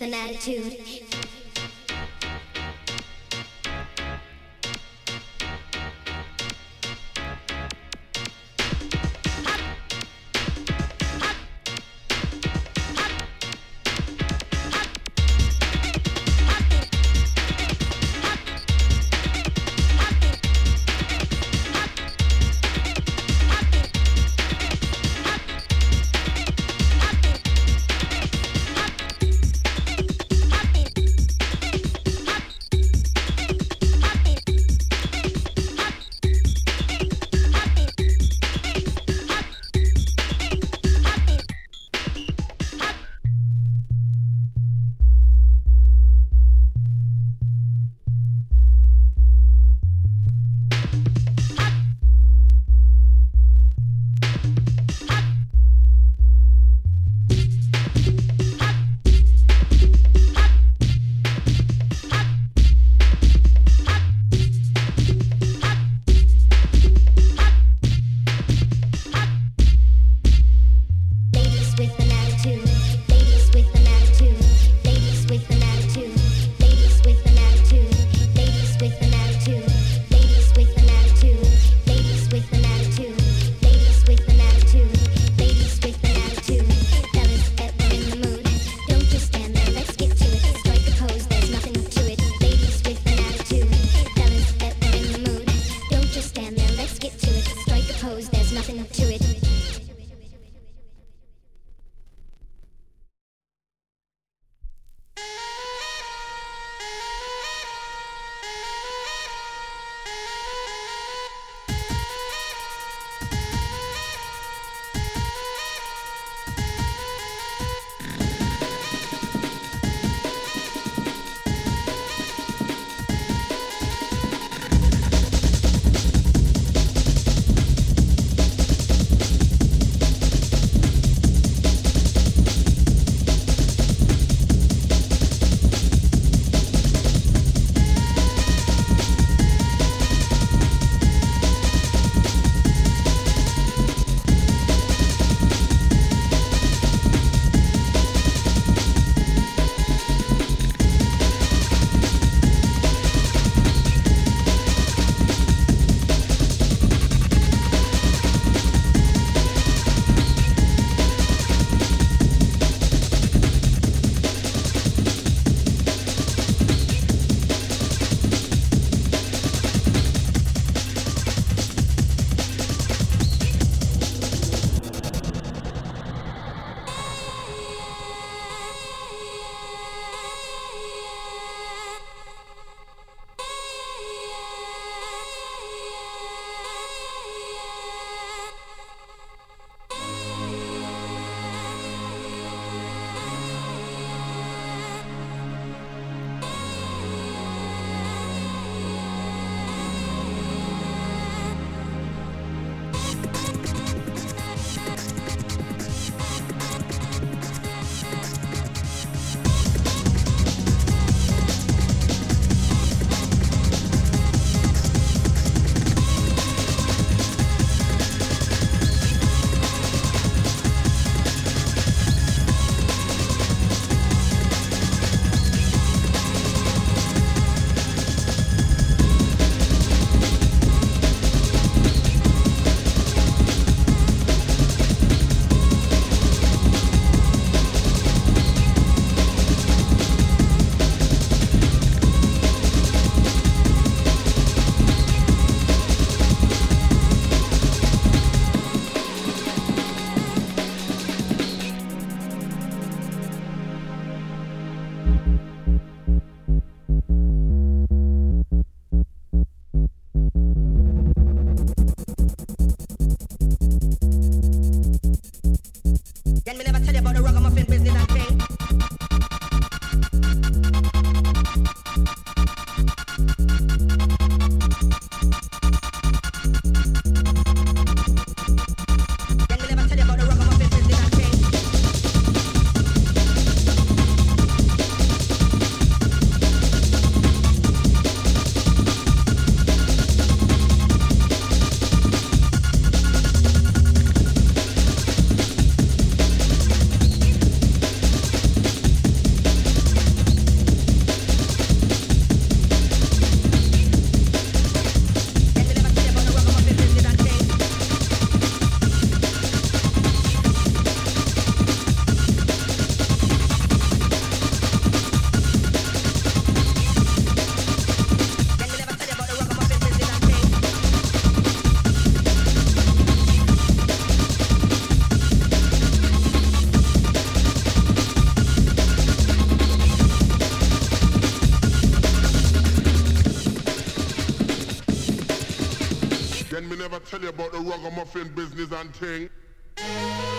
an attitude. nothing to it. Tell you about the ragamuffin business and thing.